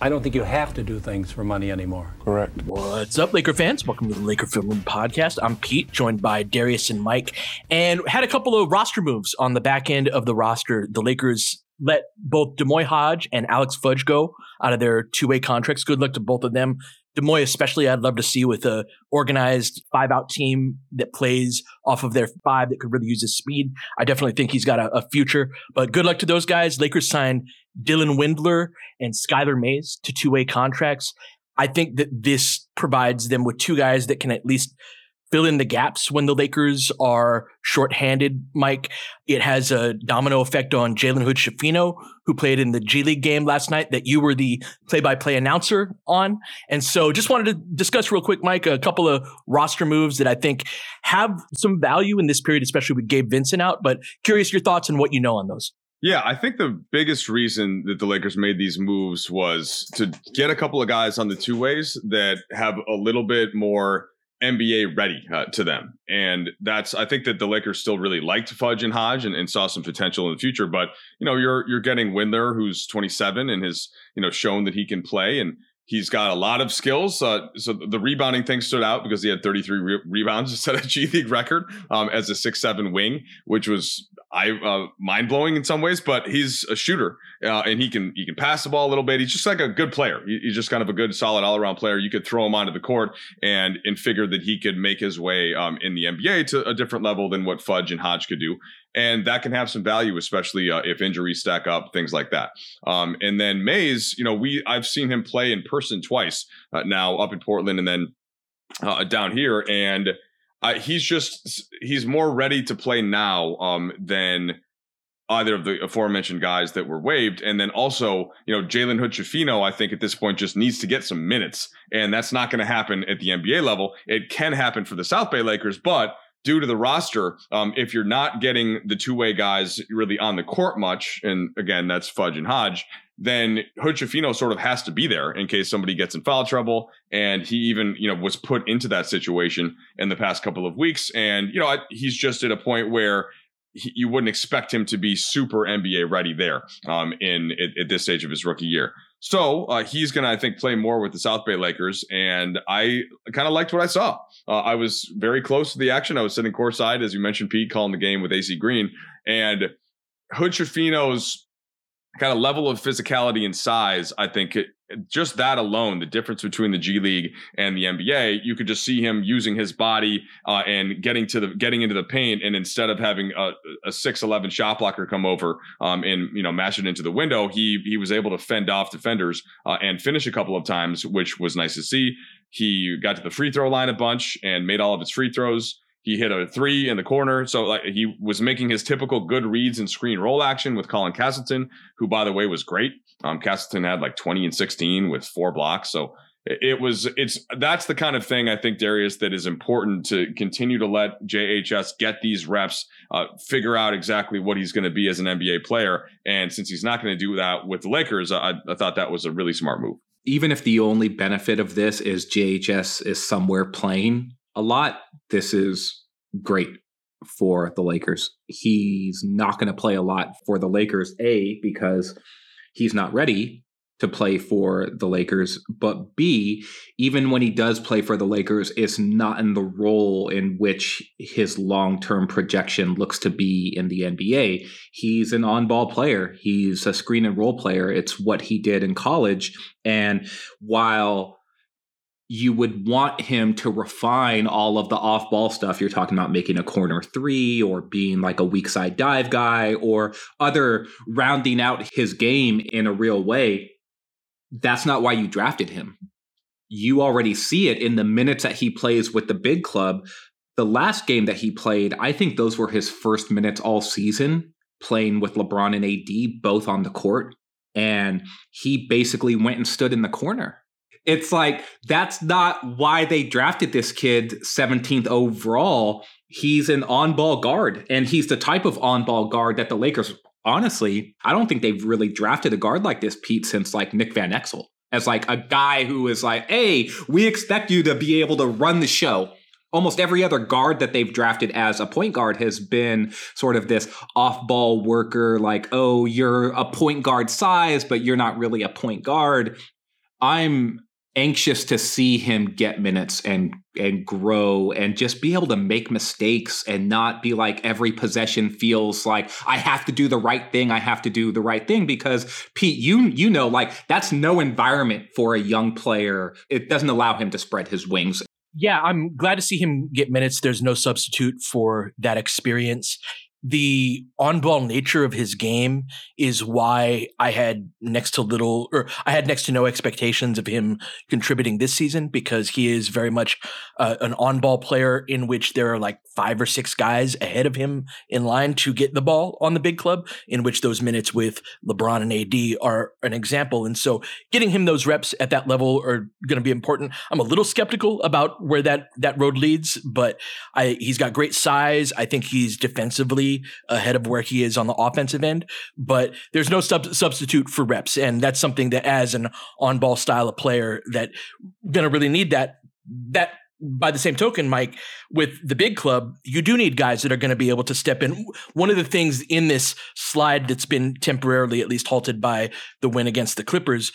I don't think you have to do things for money anymore. Correct. What's up, Laker fans? Welcome to the Laker Film Room Podcast. I'm Pete, joined by Darius and Mike, and had a couple of roster moves on the back end of the roster. The Lakers let both D'Moi Hodge and Alex Fudge go out of their two-way contracts. Good luck to both of them. D'Moi, especially, I'd love to see with a organized five-out team that plays off of their five that could really use his speed. I definitely think he's got a, a future. But good luck to those guys. Lakers signed Dylan Windler and Skylar Mays to two-way contracts. I think that this provides them with two guys that can at least fill in the gaps when the Lakers are shorthanded, Mike. It has a domino effect on Jalen Hood Schifino, who played in the G League game last night that you were the play by play announcer on. And so just wanted to discuss real quick, Mike, a couple of roster moves that I think have some value in this period, especially with Gabe Vincent out. But curious your thoughts and what you know on those. Yeah, I think the biggest reason that the Lakers made these moves was to get a couple of guys on the two ways that have a little bit more NBA ready uh, to them. And that's I think that the Lakers still really liked Fudge and Hodge and, and, saw some potential in the future. But you know, you're you're getting Windler, who's 27 and has you know shown that he can play and he's got a lot of skills. Uh, so the rebounding thing stood out because he had 33 re- rebounds to set a G League record um, as a six seven wing, which was I uh, mind blowing in some ways. But he's a shooter uh, and he can he can pass the ball a little bit. He's just like a good player. He, he's just kind of a good, solid all around player. You could throw him onto the court and and figure that he could make his way um, in the NBA to a different level than what Fudge and Hodge could do and that can have some value, especially uh, if injuries stack up, things like that. Um, and then Mays, you know, we I've seen him play in person twice uh, now up in Portland and then uh, down here, and he's just he's more ready to play now um, than either of the aforementioned guys that were waived. And then also, you know, Jalen Hood I think at this point just needs to get some minutes. And that's not going to happen at the NBA level. It can happen for the South Bay Lakers, but due to the roster, um, if you're not getting the two way guys really on the court much, and again, that's Fudge and Hodge, then Hood Schifino sort of has to be there in case somebody gets in foul trouble. And he even, you know, was put into that situation in the past couple of weeks. And, you know, he's just at a point where he, you wouldn't expect him to be super NBA ready there um, in at, at this stage of his rookie year. So uh, he's going to, I think, play more with the South Bay Lakers. And I kind of liked what I saw. Uh, I was very close to the action. I was sitting courtside, as you mentioned, Pete, calling the game with AC Green. And Hood Schifino's kind of level of physicality and size, I think it, just that alone, the difference between the G League and the NBA, you could just see him using his body uh, and getting to the getting into the paint, and instead of having a, a six eleven shot blocker come over um, and you know mash it into the window, he he was able to fend off defenders uh, and finish a couple of times, which was nice to see. He got to the free throw line a bunch and made all of his free throws. He hit a three in the corner. So like he was making his typical good reads and screen roll action with Colin Castleton, who by the way was great. Um, Castleton had like 20 and 16 with four blocks. So it was it's that's the kind of thing I think Darius that is important to continue to let JHS get these reps, uh, figure out exactly what he's going to be as an NBA player. And since he's not going to do that with the Lakers, I, I thought that was a really smart move. Even if the only benefit of this is JHS is somewhere playing a lot, this is great for the Lakers. He's not going to play a lot for the Lakers, A, because he's not ready to play for the Lakers, but B, even when he does play for the Lakers, it's not in the role in which his long term projection looks to be in the NBA. He's an on ball player, he's a screen and roll player. It's what he did in college. And while you would want him to refine all of the off ball stuff. You're talking about making a corner three or being like a weak side dive guy or other rounding out his game in a real way. That's not why you drafted him. You already see it in the minutes that he plays with the big club. The last game that he played, I think those were his first minutes all season playing with LeBron and AD both on the court. And he basically went and stood in the corner it's like that's not why they drafted this kid 17th overall. He's an on-ball guard, and he's the type of on-ball guard that the Lakers, honestly, I don't think they've really drafted a guard like this, Pete, since like Nick Van Exel, as like a guy who is like, hey, we expect you to be able to run the show. Almost every other guard that they've drafted as a point guard has been sort of this off ball worker, like, oh, you're a point guard size, but you're not really a point guard. I'm anxious to see him get minutes and and grow and just be able to make mistakes and not be like every possession feels like I have to do the right thing I have to do the right thing because Pete you you know like that's no environment for a young player. It doesn't allow him to spread his wings. Yeah I'm glad to see him get minutes. There's no substitute for that experience the on ball nature of his game is why I had next to little or I had next to no expectations of him contributing this season because he is very much uh, an on ball player in which there are like five or six guys ahead of him in line to get the ball on the big club, in which those minutes with LeBron and AD are an example. And so getting him those reps at that level are going to be important. I'm a little skeptical about where that, that road leads, but I, he's got great size. I think he's defensively ahead of where he is on the offensive end, but there's no sub- substitute for reps. And that's something that as an on ball style of player that to really need that, that by the same token, Mike, with the big club, you do need guys that are going to be able to step in. One of the things in this slide that's been temporarily at least halted by the win against the Clippers,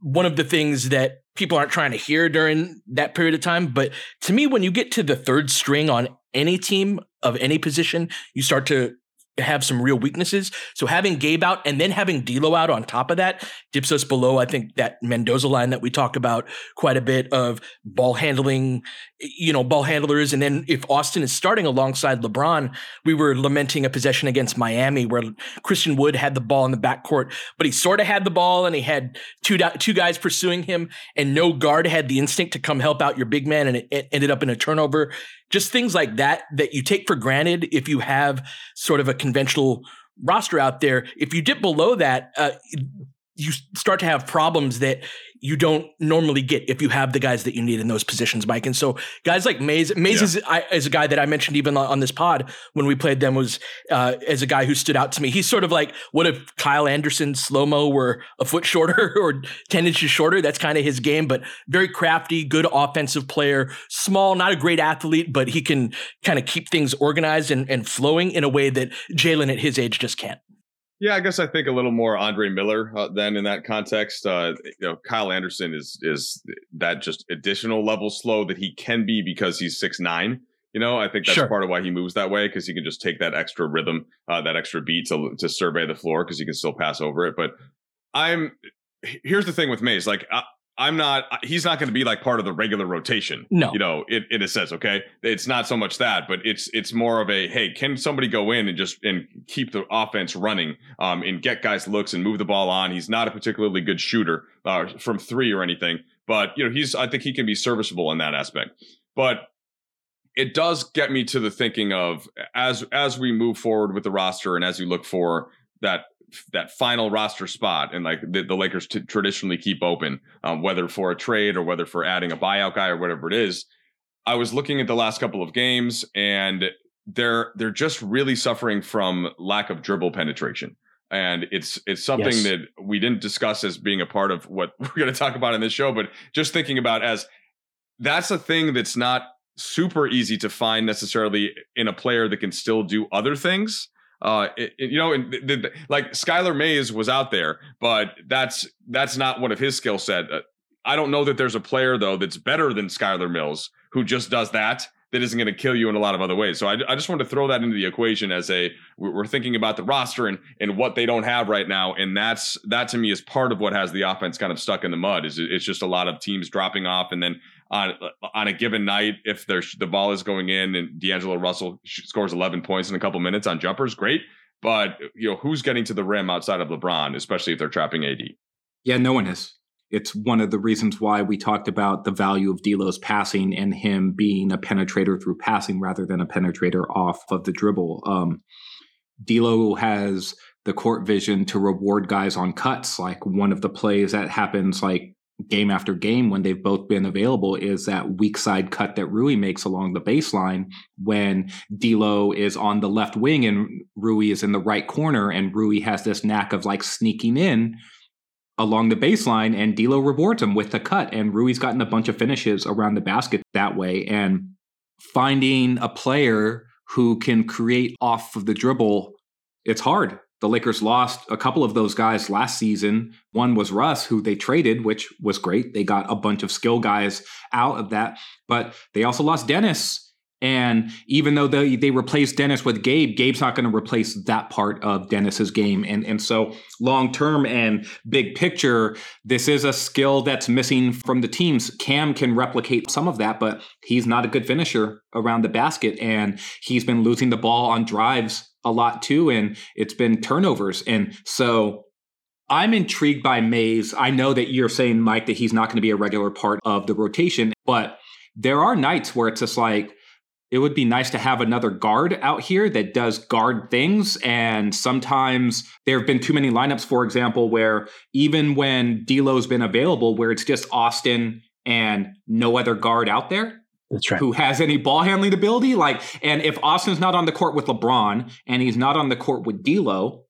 one of the things that people aren't trying to hear during that period of time, but to me, when you get to the third string on any team of any position, you start to have some real weaknesses. So having Gabe out and then having D'Lo out on top of that dips us below. I think that Mendoza line that we talked about quite a bit of ball handling, you know, ball handlers. And then if Austin is starting alongside LeBron, we were lamenting a possession against Miami where Christian Wood had the ball in the backcourt, but he sort of had the ball and he had two two guys pursuing him, and no guard had the instinct to come help out your big man, and it, it ended up in a turnover just things like that that you take for granted if you have sort of a conventional roster out there. If you dip below that, uh, you start to have problems that you don't normally get if you have the guys that you need in those positions, Mike. And so guys like Mays, Mays yeah. is, I, is a guy that I mentioned even on this pod when we played them was uh, as a guy who stood out to me. He's sort of like, what if Kyle Anderson slow mo were a foot shorter or 10 inches shorter? That's kind of his game, but very crafty, good offensive player, small, not a great athlete, but he can kind of keep things organized and, and flowing in a way that Jalen at his age just can't. Yeah, I guess I think a little more Andre Miller uh, then in that context. Uh, you know, Kyle Anderson is is that just additional level slow that he can be because he's six nine. You know, I think that's sure. part of why he moves that way because he can just take that extra rhythm, uh, that extra beat to to survey the floor because he can still pass over it. But I'm here's the thing with Mays, like I'm not. He's not going to be like part of the regular rotation. No, you know, it, it says okay. It's not so much that, but it's it's more of a hey, can somebody go in and just and keep the offense running, um, and get guys looks and move the ball on. He's not a particularly good shooter uh, from three or anything, but you know, he's. I think he can be serviceable in that aspect. But it does get me to the thinking of as as we move forward with the roster and as you look for that that final roster spot and like the, the Lakers t- traditionally keep open, um, whether for a trade or whether for adding a buyout guy or whatever it is. I was looking at the last couple of games and they're they're just really suffering from lack of dribble penetration. And it's it's something yes. that we didn't discuss as being a part of what we're going to talk about in this show, but just thinking about as that's a thing that's not super easy to find necessarily in a player that can still do other things. Uh, it, it, you know, and the, the, like Skylar Mays was out there, but that's that's not one of his skill set. Uh, I don't know that there's a player though that's better than Skylar Mills who just does that that isn't going to kill you in a lot of other ways. So I, I just want to throw that into the equation as a we're thinking about the roster and and what they don't have right now, and that's that to me is part of what has the offense kind of stuck in the mud. Is it's just a lot of teams dropping off, and then on on a given night, if there's the ball is going in and D'Angelo Russell scores 11 points in a couple minutes on jumpers, great. But you know who's getting to the rim outside of LeBron, especially if they're trapping AD. Yeah, no one is it's one of the reasons why we talked about the value of D'Lo's passing and him being a penetrator through passing rather than a penetrator off of the dribble. Um, D'Lo has the court vision to reward guys on cuts. Like one of the plays that happens like game after game when they've both been available is that weak side cut that Rui makes along the baseline when D'Lo is on the left wing and Rui is in the right corner and Rui has this knack of like sneaking in along the baseline, and D'Lo rewards him with the cut. And Rui's gotten a bunch of finishes around the basket that way. And finding a player who can create off of the dribble, it's hard. The Lakers lost a couple of those guys last season. One was Russ, who they traded, which was great. They got a bunch of skill guys out of that. But they also lost Dennis, and even though they, they replaced Dennis with Gabe, Gabe's not going to replace that part of Dennis's game. And, and so long term and big picture, this is a skill that's missing from the teams. Cam can replicate some of that, but he's not a good finisher around the basket. And he's been losing the ball on drives a lot too. And it's been turnovers. And so I'm intrigued by Mays. I know that you're saying, Mike, that he's not going to be a regular part of the rotation, but there are nights where it's just like, it would be nice to have another guard out here that does guard things. And sometimes there have been too many lineups, for example, where even when D'Lo's been available, where it's just Austin and no other guard out there. That's right. Who has any ball handling ability? Like, and if Austin's not on the court with LeBron and he's not on the court with D'Lo,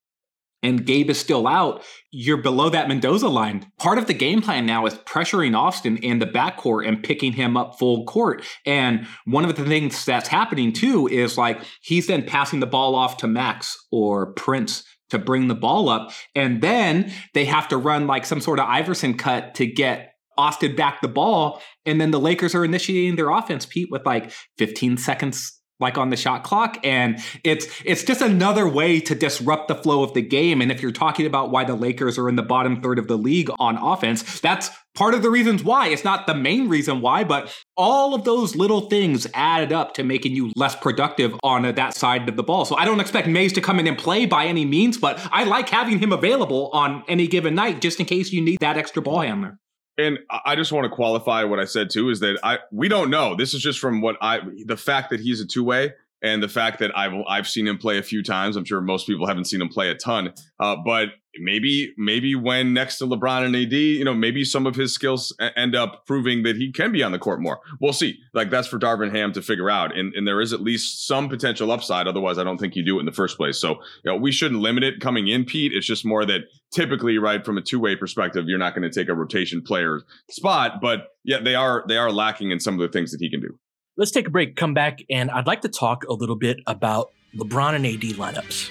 and Gabe is still out, you're below that Mendoza line. Part of the game plan now is pressuring Austin in the backcourt and picking him up full court. And one of the things that's happening too is like he's then passing the ball off to Max or Prince to bring the ball up. And then they have to run like some sort of Iverson cut to get Austin back the ball. And then the Lakers are initiating their offense, Pete, with like 15 seconds like on the shot clock and it's it's just another way to disrupt the flow of the game and if you're talking about why the Lakers are in the bottom third of the league on offense that's part of the reasons why it's not the main reason why but all of those little things added up to making you less productive on uh, that side of the ball so I don't expect Mays to come in and play by any means but I like having him available on any given night just in case you need that extra ball handler and I just want to qualify what I said too is that I we don't know. This is just from what I the fact that he's a two way and the fact that I've I've seen him play a few times. I'm sure most people haven't seen him play a ton, uh, but maybe maybe when next to LeBron and AD, you know, maybe some of his skills end up proving that he can be on the court more. We'll see. Like that's for Darvin Ham to figure out, and and there is at least some potential upside. Otherwise, I don't think you do it in the first place. So you know, we shouldn't limit it coming in, Pete. It's just more that typically, right, from a two way perspective, you're not going to take a rotation player spot, but yeah, they are they are lacking in some of the things that he can do. Let's take a break, come back, and I'd like to talk a little bit about LeBron and AD lineups.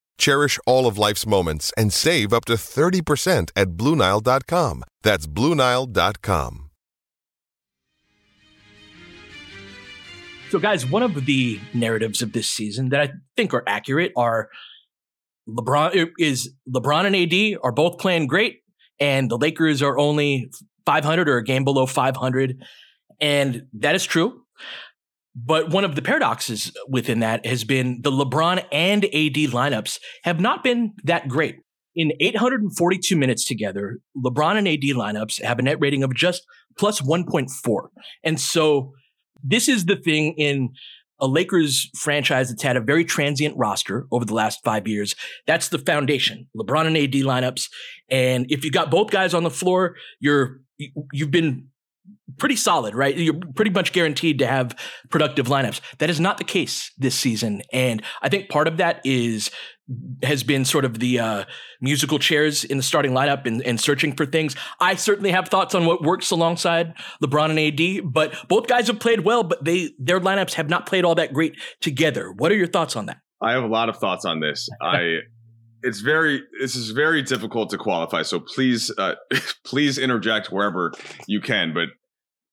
Cherish all of life's moments and save up to 30% at BlueNile.com. That's BlueNile.com. So, guys, one of the narratives of this season that I think are accurate are LeBron er, is LeBron and AD are both playing great, and the Lakers are only 500 or a game below 500, and that is true. But one of the paradoxes within that has been the LeBron and AD lineups have not been that great. In 842 minutes together, LeBron and AD lineups have a net rating of just plus 1.4. And so this is the thing in a Lakers franchise that's had a very transient roster over the last five years. That's the foundation. LeBron and AD lineups. And if you've got both guys on the floor, you're you've been pretty solid, right? You're pretty much guaranteed to have productive lineups. That is not the case this season. And I think part of that is has been sort of the uh, musical chairs in the starting lineup and, and, searching for things. I certainly have thoughts on what works alongside LeBron and AD, but both guys have played well, but they their lineups have not played all that great together. What are your thoughts on that? I have a lot of thoughts on this. I it's very this is very difficult to qualify, so please uh, please interject wherever you can. But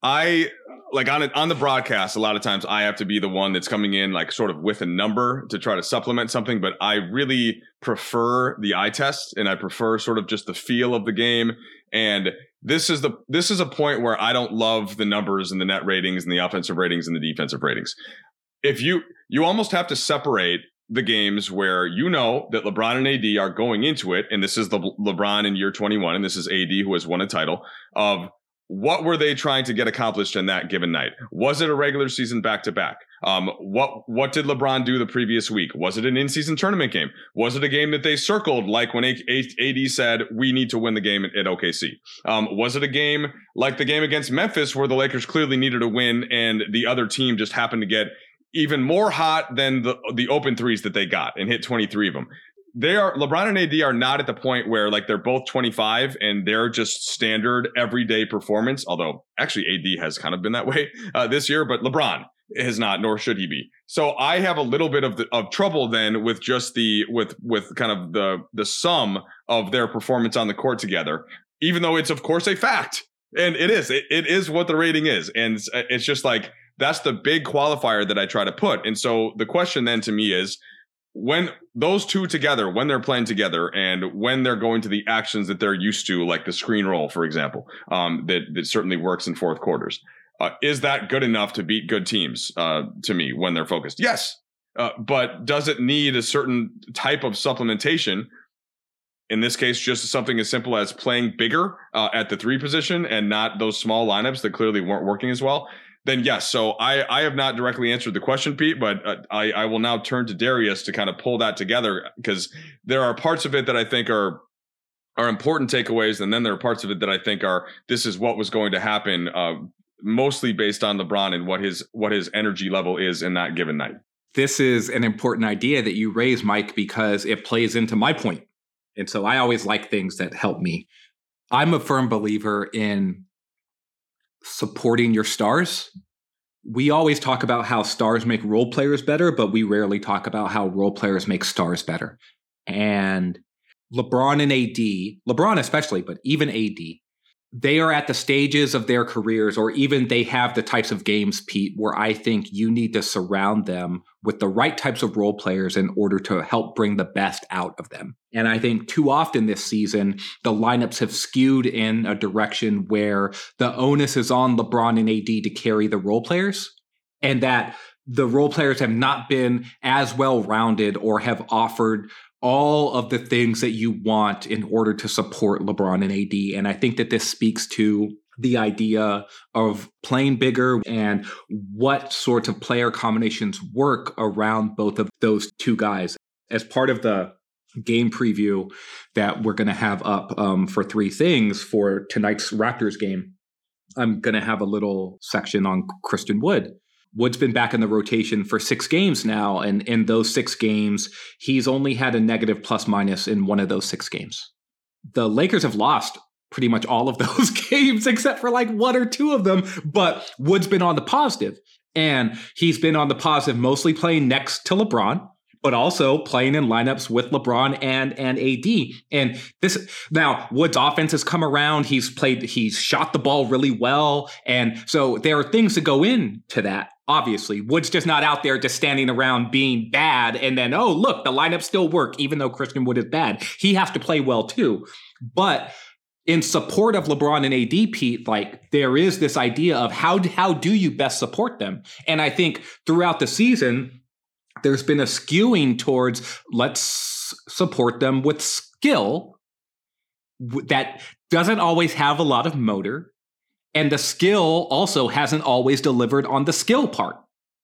I like on it on the broadcast a lot of times i have to be the one that's coming in like sort of with a number to try to supplement something but i really prefer the eye test and i prefer sort of just the feel of the game and this is the this is a point where i don't love the numbers and the net ratings and the offensive ratings and the defensive ratings if you you almost have to separate the games where you know that LeBron and AD are going into it, and this is the LeBron in year 21, and this is AD who has won a title of what were they trying to get accomplished in that given night? Was it a regular season back to back? Um, what what did LeBron do the previous week? Was it an in season tournament game? Was it a game that they circled like when AD said we need to win the game at, OKC? Um, was it a game like the game against Memphis where the Lakers clearly needed a win and the other team just happened to get even more hot than the the open threes that they got and hit 23 of them? they are LeBron and AD are not at the point where like they're both 25 and they're just standard everyday performance. Although actually AD has kind of been that way uh, this year, but LeBron has not, nor should he be. So I have a little bit of the, of trouble then with just the with with kind of the the sum of their performance on the court together, even though it's of course a fact, and it is it, it is what the rating is, and it's, it's just like that's the big qualifier that I try to put. And so the question then to me is when those two together, when they're playing together, and when they're going to the actions that they're used to, like the screen roll, for example, um, that that certainly works in fourth quarters. Uh, is that good enough to beat good teams? Uh, to me, when they're focused, yes. Uh, but does it need a certain type of supplementation? In this case, just something as simple as playing bigger uh, at the three position and not those small lineups that clearly weren't working as well then yes. So I, I have not directly answered the question, Pete, but uh, I, I will now turn to Darius to kind of pull that together because there are parts of it that I think are are important takeaways, and then there are parts of it that I think are this is what was going to happen, uh, mostly based on LeBron and what his what his energy level is in that given night. This is an important idea that you raise, Mike, because it plays into my point. And so I always like things that help me. I'm a firm believer in supporting your stars. We always talk about how stars make role players better, but we rarely talk about how role players make stars better. And LeBron and AD, LeBron especially, but even AD, they are at the stages of their careers, or even they have the types of games, Pete, where I think you need to surround them with the right types of role players in order to help bring the best out of them. And I think too often this season, the lineups have skewed in a direction where the onus is on LeBron and AD to carry the role players, and that the role players have not been as well rounded or have offered all of the things that you want in order to support LeBron and AD. And I think that this speaks to the idea of playing bigger and what sorts of player combinations work around both of those two guys. As part of the game preview that we're going to have up um, for three things for tonight's Raptors game, I'm going to have a little section on Christian Wood Wood's been back in the rotation for six games now, and in those six games, he's only had a negative plus minus in one of those six games. The Lakers have lost pretty much all of those games except for like one or two of them, but Wood's been on the positive, and he's been on the positive mostly playing next to LeBron but also playing in lineups with LeBron and and AD. And this now Wood's offense has come around. He's played, he's shot the ball really well, and so there are things to go into that. Obviously, Wood's just not out there just standing around being bad, and then oh look, the lineup still work even though Christian Wood is bad. He has to play well too, but. In support of LeBron and AD, Pete, like there is this idea of how how do you best support them, and I think throughout the season, there's been a skewing towards let's support them with skill that doesn't always have a lot of motor and the skill also hasn't always delivered on the skill part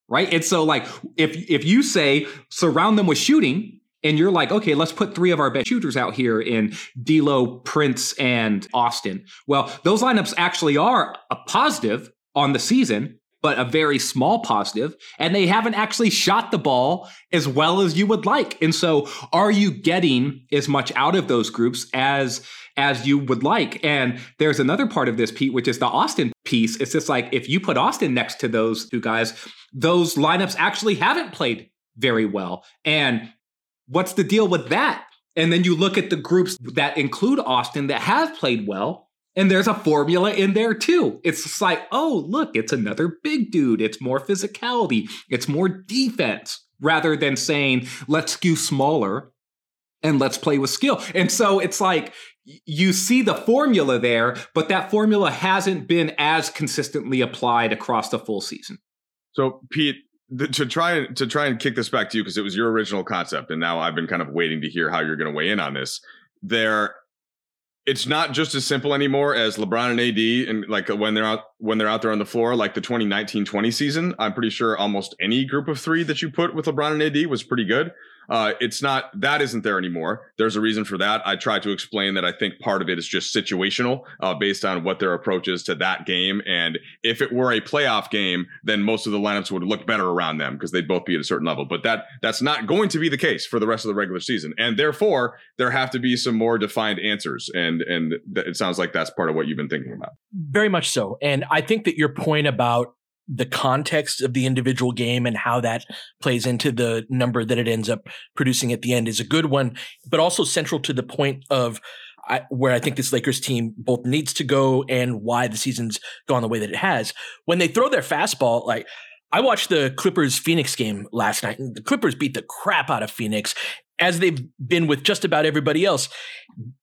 right? And so like if if you say surround them with shooting and you're like okay let's put three of our best shooters out here in D'Lo, Prince and Austin. Well those lineups actually are a positive on the season but a very small positive, and they haven't actually shot the ball as well as you would like. And so, are you getting as much out of those groups as as you would like? And there's another part of this, Pete, which is the Austin piece. It's just like if you put Austin next to those two guys, those lineups actually haven't played very well. And what's the deal with that? And then you look at the groups that include Austin that have played well, and there's a formula in there too. It's just like, oh, look, it's another big dude. It's more physicality, it's more defense rather than saying, let's skew smaller and let's play with skill. And so it's like, you see the formula there, but that formula hasn't been as consistently applied across the full season. So, Pete, the, to try to try and kick this back to you because it was your original concept, and now I've been kind of waiting to hear how you're going to weigh in on this. There it's not just as simple anymore as LeBron and AD and like when they're out when they're out there on the floor like the 2019-20 season. I'm pretty sure almost any group of 3 that you put with LeBron and AD was pretty good. Uh, it's not that isn't there anymore. There's a reason for that. I try to explain that I think part of it is just situational, uh, based on what their approach is to that game. And if it were a playoff game, then most of the lineups would look better around them because they'd both be at a certain level. But that that's not going to be the case for the rest of the regular season, and therefore there have to be some more defined answers. And and th- it sounds like that's part of what you've been thinking about. Very much so. And I think that your point about the context of the individual game and how that plays into the number that it ends up producing at the end is a good one, but also central to the point of I, where I think this Lakers team both needs to go and why the season's gone the way that it has. When they throw their fastball, like I watched the Clippers Phoenix game last night, the Clippers beat the crap out of Phoenix, as they've been with just about everybody else.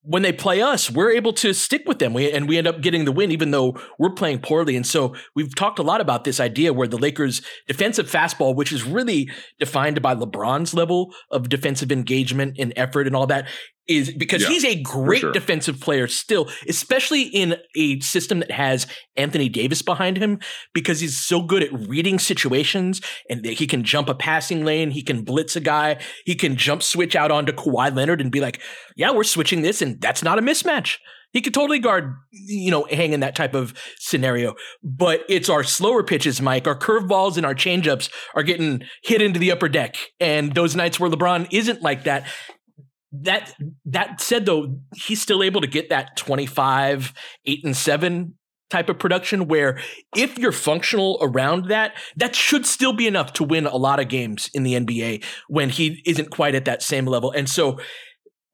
When they play us, we're able to stick with them, we, and we end up getting the win, even though we're playing poorly. And so we've talked a lot about this idea where the Lakers' defensive fastball, which is really defined by LeBron's level of defensive engagement and effort and all that, is because yeah, he's a great sure. defensive player still, especially in a system that has Anthony Davis behind him, because he's so good at reading situations and he can jump a passing lane, he can blitz a guy, he can jump switch out onto Kawhi Leonard and be like, yeah, we're switching this, and that's not a mismatch. He could totally guard, you know, hang in that type of scenario. But it's our slower pitches, Mike. Our curveballs and our changeups are getting hit into the upper deck. And those nights where LeBron isn't like that, that that said though he's still able to get that 25 8 and 7 type of production where if you're functional around that that should still be enough to win a lot of games in the NBA when he isn't quite at that same level. And so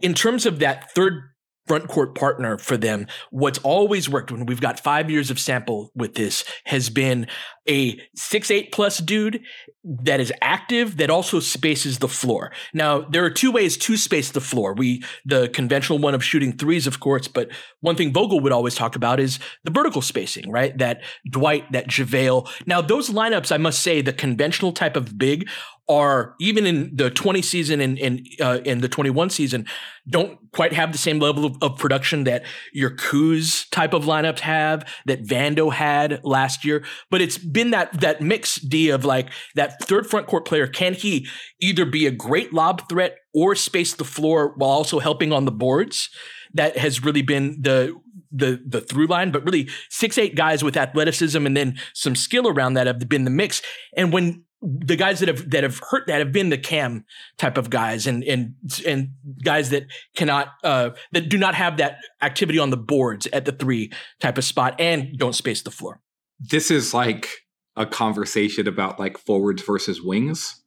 in terms of that third front court partner for them. What's always worked when we've got five years of sample with this has been a six eight plus dude that is active that also spaces the floor. Now there are two ways to space the floor. We the conventional one of shooting threes, of course, but one thing Vogel would always talk about is the vertical spacing, right? That Dwight, that JaVale. Now those lineups, I must say, the conventional type of big are even in the 20 season and in, uh, in the 21 season don't quite have the same level of, of, production that your Kuz type of lineups have that Vando had last year. But it's been that that mix D of like that third front court player. Can he either be a great lob threat or space the floor while also helping on the boards? That has really been the the the through line, but really six eight guys with athleticism and then some skill around that have been the mix. And when the guys that have that have hurt that have been the cam type of guys and and and guys that cannot uh that do not have that activity on the boards at the three type of spot and don't space the floor. This is like a conversation about like forwards versus wings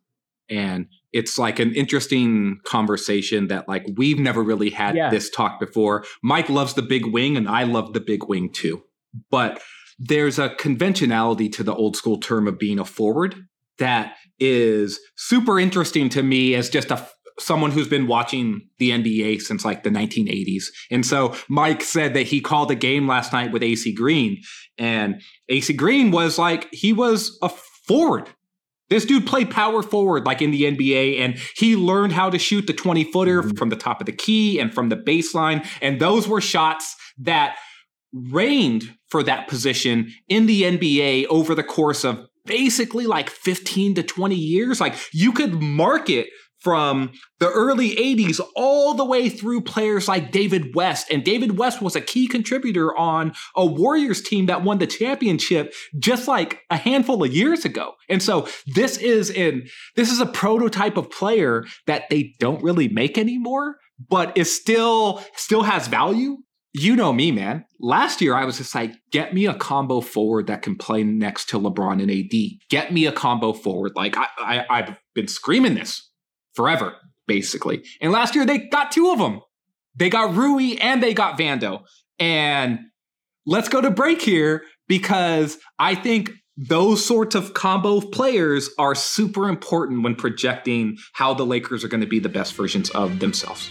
and it's like an interesting conversation that like we've never really had yeah. this talk before. Mike loves the big wing and I love the big wing too. But there's a conventionality to the old school term of being a forward that is super interesting to me as just a someone who's been watching the NBA since like the 1980s. And so Mike said that he called a game last night with AC Green and AC Green was like he was a forward. This dude played power forward like in the NBA and he learned how to shoot the 20 footer mm-hmm. from the top of the key and from the baseline and those were shots that reigned for that position in the NBA over the course of basically like 15 to 20 years. Like you could market from the early 80s all the way through players like David West. And David West was a key contributor on a Warriors team that won the championship just like a handful of years ago. And so this is in this is a prototype of player that they don't really make anymore, but is still still has value you know me, man. Last year, I was just like, get me a combo forward that can play next to LeBron and AD. Get me a combo forward. Like I, I, I've been screaming this forever, basically. And last year, they got two of them. They got Rui and they got Vando. And let's go to break here because I think those sorts of combo players are super important when projecting how the Lakers are going to be the best versions of themselves.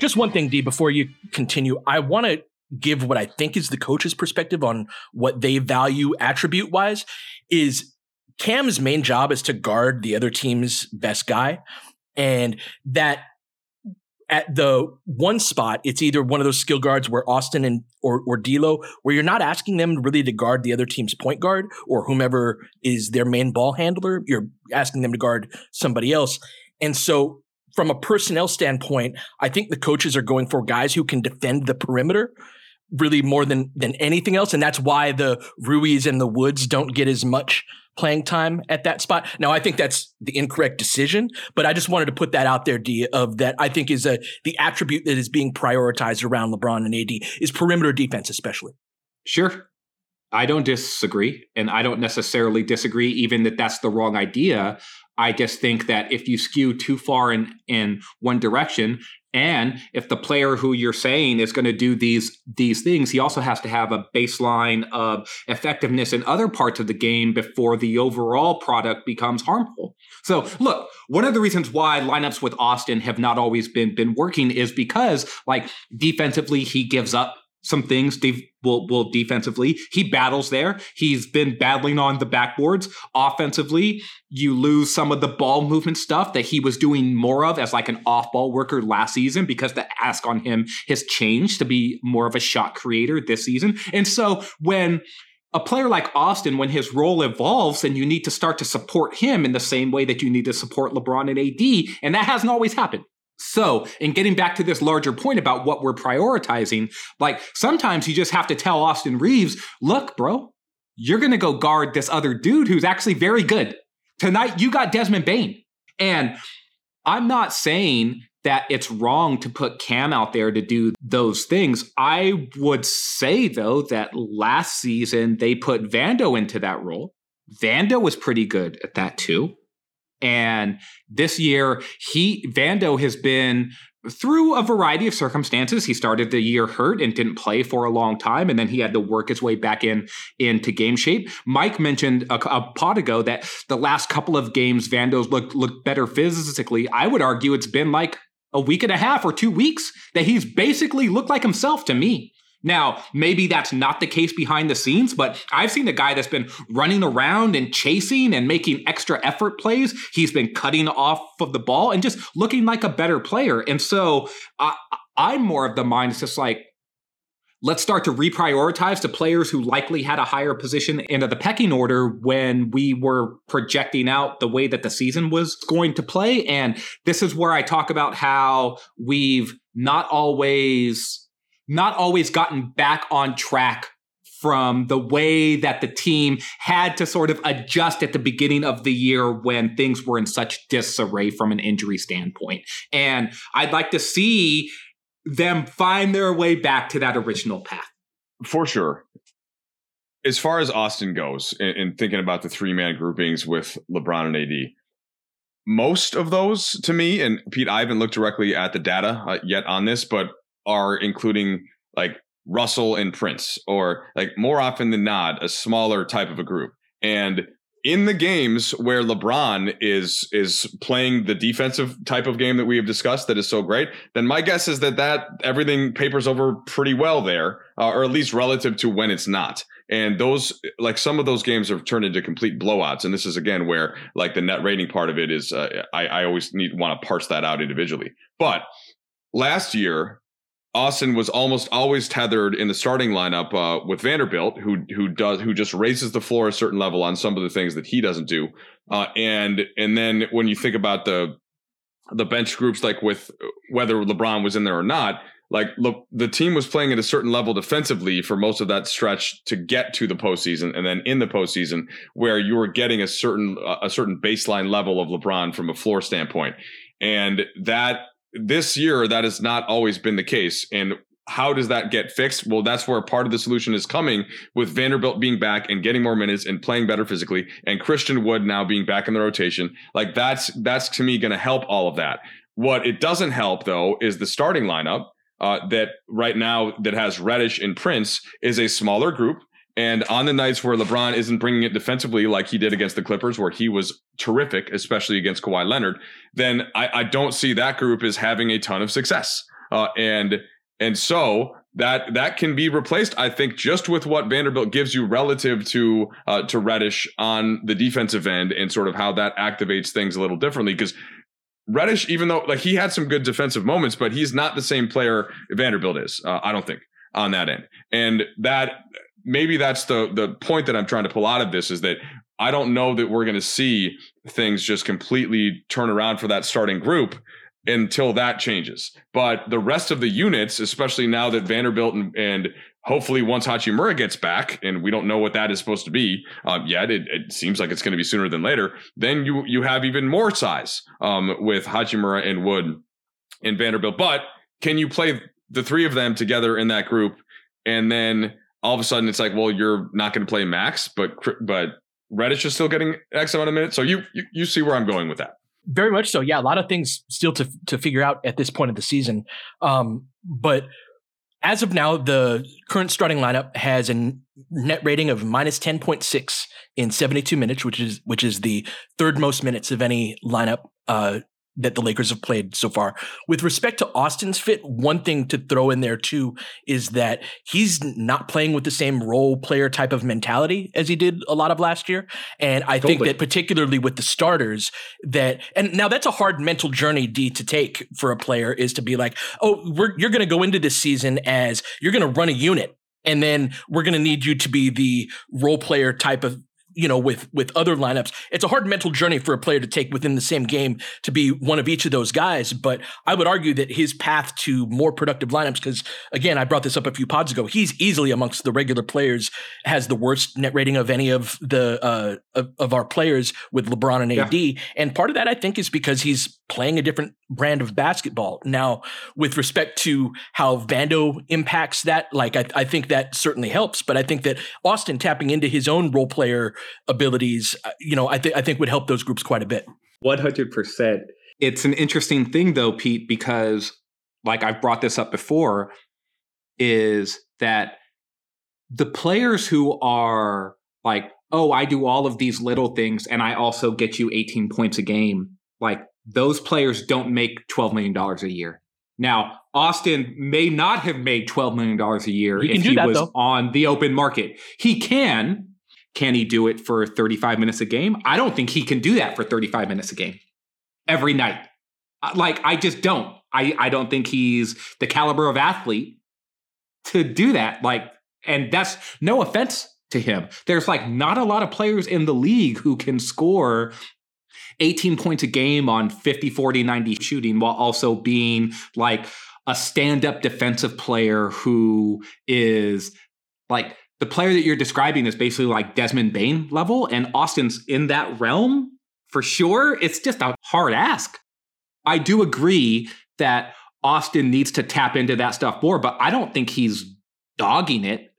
Just one thing, D, before you continue, I want to give what I think is the coach's perspective on what they value attribute wise is Cam's main job is to guard the other team's best guy. And that at the one spot, it's either one of those skill guards where Austin and or or D'Lo, where you're not asking them really to guard the other team's point guard or whomever is their main ball handler. You're asking them to guard somebody else. And so from a personnel standpoint, I think the coaches are going for guys who can defend the perimeter really more than than anything else, and that's why the Ruis and the Woods don't get as much playing time at that spot. Now, I think that's the incorrect decision, but I just wanted to put that out there, D, of that I think is a the attribute that is being prioritized around LeBron and AD is perimeter defense, especially. Sure. I don't disagree, and I don't necessarily disagree even that that's the wrong idea. I just think that if you skew too far in in one direction, and if the player who you're saying is going to do these these things, he also has to have a baseline of effectiveness in other parts of the game before the overall product becomes harmful. So, look, one of the reasons why lineups with Austin have not always been been working is because, like, defensively, he gives up some things will will defensively. He battles there. He's been battling on the backboards. Offensively, you lose some of the ball movement stuff that he was doing more of as like an off-ball worker last season because the ask on him has changed to be more of a shot creator this season. And so when a player like Austin, when his role evolves, then you need to start to support him in the same way that you need to support LeBron and AD. And that hasn't always happened. So, in getting back to this larger point about what we're prioritizing, like sometimes you just have to tell Austin Reaves, look, bro, you're going to go guard this other dude who's actually very good. Tonight, you got Desmond Bane. And I'm not saying that it's wrong to put Cam out there to do those things. I would say though that last season they put Vando into that role. Vando was pretty good at that too. And this year, he Vando has been through a variety of circumstances. He started the year hurt and didn't play for a long time, and then he had to work his way back in into game shape. Mike mentioned a, a pod ago that the last couple of games Vando's looked looked better physically. I would argue it's been like a week and a half or two weeks that he's basically looked like himself to me. Now, maybe that's not the case behind the scenes, but I've seen a guy that's been running around and chasing and making extra effort plays. He's been cutting off of the ball and just looking like a better player. And so I, I'm more of the mind, it's just like, let's start to reprioritize to players who likely had a higher position into the pecking order when we were projecting out the way that the season was going to play. And this is where I talk about how we've not always not always gotten back on track from the way that the team had to sort of adjust at the beginning of the year when things were in such disarray from an injury standpoint. And I'd like to see them find their way back to that original path. For sure. As far as Austin goes, and thinking about the three man groupings with LeBron and AD, most of those to me, and Pete, I haven't looked directly at the data uh, yet on this, but are including like Russell and Prince, or like more often than not, a smaller type of a group. And in the games where LeBron is is playing the defensive type of game that we have discussed that is so great, then my guess is that that everything papers over pretty well there, uh, or at least relative to when it's not. And those, like some of those games have turned into complete blowouts. And this is again where like the net rating part of it is, uh, I, I always need want to parse that out individually. But last year, Austin was almost always tethered in the starting lineup uh, with Vanderbilt, who who does who just raises the floor a certain level on some of the things that he doesn't do, uh, and and then when you think about the the bench groups, like with whether LeBron was in there or not, like look, the team was playing at a certain level defensively for most of that stretch to get to the postseason, and then in the postseason where you were getting a certain a certain baseline level of LeBron from a floor standpoint, and that this year, that has not always been the case. And how does that get fixed? Well, that's where part of the solution is coming with Vanderbilt being back and getting more minutes and playing better physically, and Christian Wood now being back in the rotation. Like that's that's to me going to help all of that. What it doesn't help though is the starting lineup uh, that right now that has Reddish and Prince is a smaller group and on the nights where LeBron isn't bringing it defensively like he did against the Clippers, where he was terrific, especially against Kawhi Leonard, then I, I don't see that group as having a ton of success. Uh, and and so that that can be replaced, I think, just with what Vanderbilt gives you relative to uh, to Reddish on the defensive end, and sort of how that activates things a little differently. Because Reddish, even though like he had some good defensive moments, but he's not the same player Vanderbilt is. Uh, I don't think on that end, and that maybe that's the the point that I'm trying to pull out of this is that I don't know that we're going to see things just completely turn around for that starting group until that changes. But the rest of the units, especially now that Vanderbilt and, and hopefully once Hachimura gets back, and we don't know what that is supposed to be um, yet, it, it, seems like it's going to be sooner than later. Then you you have even more size um, with Hachimura and Wood and Vanderbilt. But can you play the three of them together in that group and then all of a sudden it's like, well, you're not going to play max, but but Reddish is still getting X amount of minutes. So you, you you see where I'm going with that. Very much so. Yeah, a lot of things still to to figure out at this point of the season. Um, but as of now, the current starting lineup has a net rating of minus 10.6 in 72 minutes, which is which is the third most minutes of any lineup uh, that the Lakers have played so far. With respect to Austin's fit, one thing to throw in there too is that he's not playing with the same role player type of mentality as he did a lot of last year. And I totally. think that particularly with the starters that and now that's a hard mental journey D to take for a player is to be like, "Oh, you're going to go into this season as you're going to run a unit and then we're going to need you to be the role player type of you know, with with other lineups. It's a hard mental journey for a player to take within the same game to be one of each of those guys. But I would argue that his path to more productive lineups, because again, I brought this up a few pods ago, he's easily amongst the regular players has the worst net rating of any of the uh, of, of, our players with LeBron and AD. Yeah. And part of that, I think, is because he's playing a different brand of basketball. Now, with respect to how Vando impacts that, like I, I think that certainly helps. But I think that Austin tapping into his own role player abilities, uh, you know, I think I think would help those groups quite a bit. One hundred percent. It's an interesting thing though, Pete, because like I've brought this up before, is that the players who are like, oh, I do all of these little things and I also get you 18 points a game, like those players don't make $12 million a year. Now, Austin may not have made $12 million a year He if he that, was though. on the open market. He can. Can he do it for 35 minutes a game? I don't think he can do that for 35 minutes a game every night. Uh, Like, I just don't. I, I don't think he's the caliber of athlete to do that. Like, and that's no offense to him. There's like not a lot of players in the league who can score 18 points a game on 50, 40, 90 shooting while also being like a stand up defensive player who is like the player that you're describing is basically like Desmond Bane level, and Austin's in that realm for sure. It's just a hard ask. I do agree that Austin needs to tap into that stuff more, but I don't think he's dogging it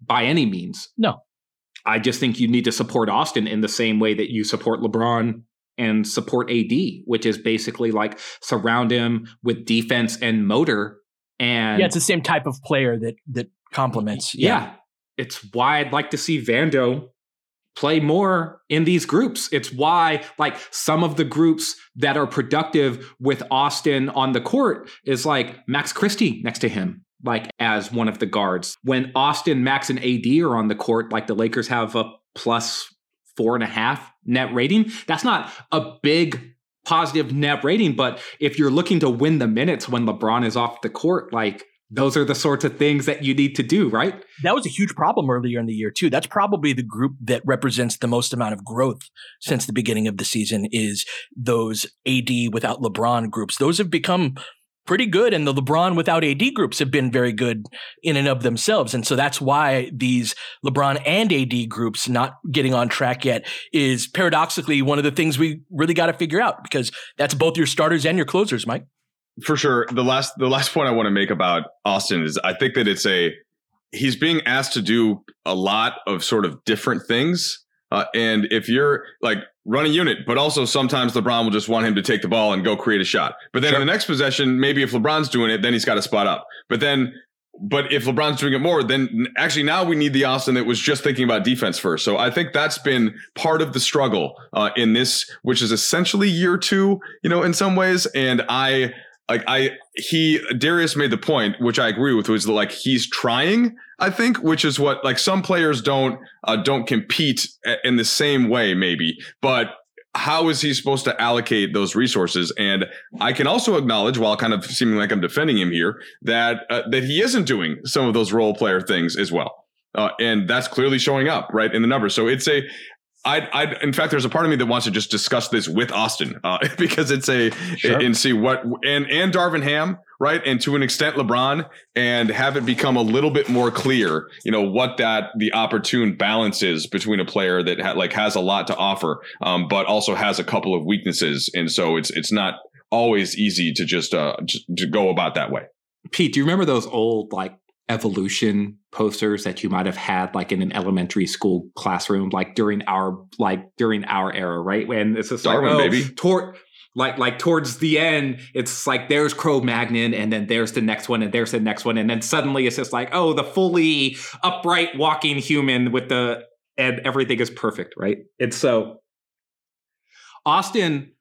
by any means. No. I just think you need to support Austin in the same way that you support LeBron and support AD, which is basically like surround him with defense and motor. And yeah, it's the same type of player that that complements. yeah. It's why I'd like to see Vando play more in these groups. It's why, like, some of the groups that are productive with Austin on the court is like Max Christie next to him, like, as one of the guards. When Austin, Max, and AD are on the court, like, the Lakers have a plus four and a half net rating. That's not a big positive net rating, but if you're looking to win the minutes when LeBron is off the court, like, those are the sorts of things that you need to do, right? That was a huge problem earlier in the year too. That's probably the group that represents the most amount of growth since the beginning of the season is those AD without LeBron groups. Those have become pretty good and the LeBron without AD groups have been very good in and of themselves. And so that's why these LeBron and AD groups not getting on track yet is paradoxically one of the things we really got to figure out because that's both your starters and your closers, Mike. for sure the last the last point i want to make about austin is i think that it's a he's being asked to do a lot of sort of different things uh, and if you're like run a unit but also sometimes lebron will just want him to take the ball and go create a shot but then in the next possession maybe if lebron's doing it then he's got to spot up but then but if LeBron's doing it more, then actually now we need the Austin that was just thinking about defense first. So I think that's been part of the struggle uh, in this, which is essentially year two, you know, in some ways. And I like I he Darius made the point, which I agree with, was like he's trying. I think, which is what like some players don't uh, don't compete in the same way, maybe, but how is he supposed to allocate those resources? And I can also acknowledge, while kind of seeming like I'm defending him here, that uh, that he isn't doing some of those role player things as well, uh, and that's clearly showing up right in the numbers. So it's a I, I, in fact, there's a part of me that wants to just discuss this with Austin uh, because it's a Sure. and see what and and Darvin Ham, right, and to an extent LeBron, and have it become a little bit more clear, you know, what that the opportune balance is between a player that ha- like has a lot to offer, um, but also has a couple of weaknesses, and so it's it's not always easy to just uh just to go about that way. Pete, do you remember those old like evolution posters that you might have had like in an elementary school classroom, like during our like during our era, right? When it's just Darwin, like, oh, baby. like like towards the end, it's like there's Cro Magnon, and then there's the next one, and there's the next one, and then suddenly it's just like, oh, the fully upright walking human with the and everything is perfect, right? And so Austin,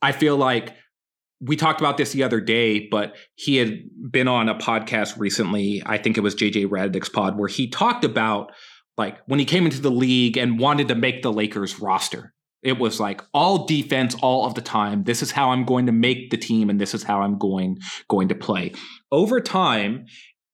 I feel like we talked about this the other day, but he had been on a podcast recently. I think it was JJ Redick's pod, where he talked about like when he came into the league and wanted to make the Lakers roster. It was like all defense all of the time. This is how I'm going to make the team, and this is how I'm going going to play. Over time,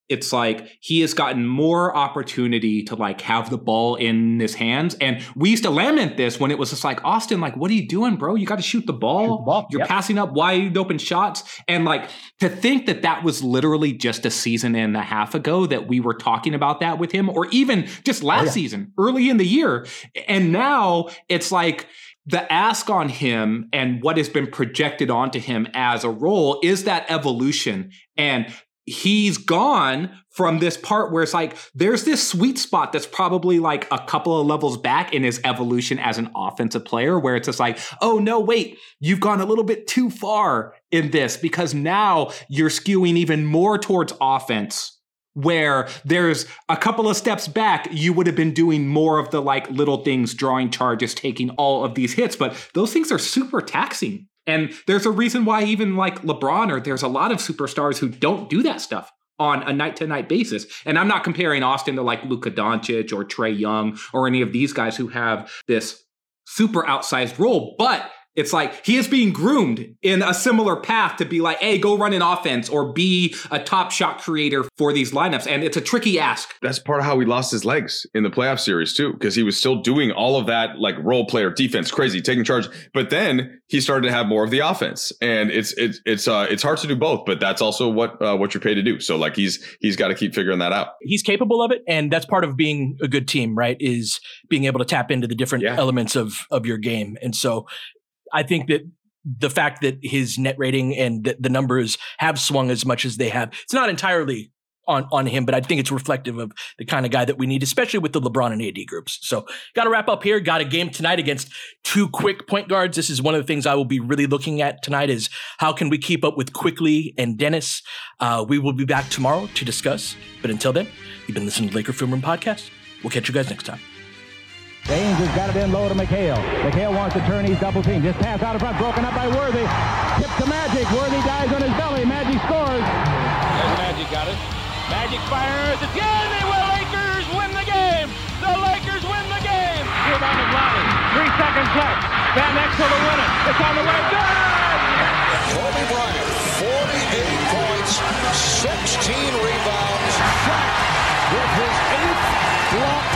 it's like he has gotten more opportunity to like have the ball in his hands. And we used to lament this when it was just like, Austin, like, what are you doing, bro? You got to shoot the ball. Shoot the ball, You're yep. passing up wide open shots. And like to think that that was literally just a season and a half ago that we were talking about that with him, or even just oh, last yeah. season, early in the year. And now it's like, the ask on him and what has been projected onto him as a role is that evolution. And he's gone from this part where it's like there's this sweet spot that's probably like a couple of levels back in his evolution as an offensive player where it's just like oh no wait you've gone a little bit too far in this because now you're skewing even more towards offense where there's a couple of steps back you would have been doing more of the like little things drawing charges taking all of these hits. But those things are super taxing and there's a reason why even like LeBron or there's a lot of superstars who don't do that stuff on a night to night basis. And I'm not comparing Austin to like Luka Doncic or Trae Young or any of these guys who have this super outsized role, but it's like he is being groomed in a similar path to be like, hey, go run an offense or be a top shot creator for these lineups. And it's a tricky ask. That's part of how he lost his legs in the playoff series, too, because he was still doing all of that like role player defense, crazy, taking charge. But then he started to have more of the offense. And it's it's it's uh it's hard to do both, but that's also what uh, what you're paid to do. So like he's he's got to keep figuring that out. He's capable of it, and that's part of being a good team, right? Is being able to tap into the different yeah. elements of of your game. And so I think that the fact that his net rating and the, the numbers have swung as much as they have, it's not entirely on on him, but I think it's reflective of the kind of guy that we need, especially with the LeBron and AD groups. So, got to wrap up here. Got a game tonight against two quick point guards. This is one of the things I will be really looking at tonight is how can we keep up with Quickley and Dennis. Uh, we will be back tomorrow to discuss. But until then, you've been listening to Laker Film Room Podcast. We'll catch you guys next time. James has got it in low to McHale. McHale wants to turn. He's double team. Just pass out of front. Broken up by Worthy. Tip to Magic. Worthy dies on his belly. Magic scores. There's Magic got it. Magic fires again. They will. Lakers win the game. The Lakers win the game. Rebound of Lonnie. Three seconds left. Van Exel to win it. It's on the way. Good. Kobe Bryant, 48 points, 16 rebounds. Shot with his eighth block shot that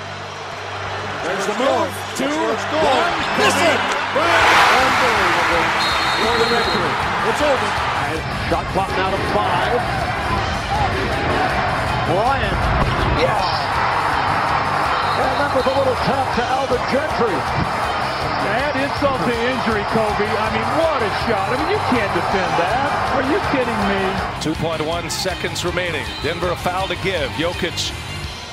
There's the move. Two, one, miss it. Unbelievable. For the victory. It's over. Shot clock now to five. Bryant. Yes. And that was a little tap to Alvin Gentry. Add insult to injury, Kobe. I mean, what a shot. I mean, you can't defend that. Are you kidding me? 2.1 seconds remaining. Denver a foul to give. Jokic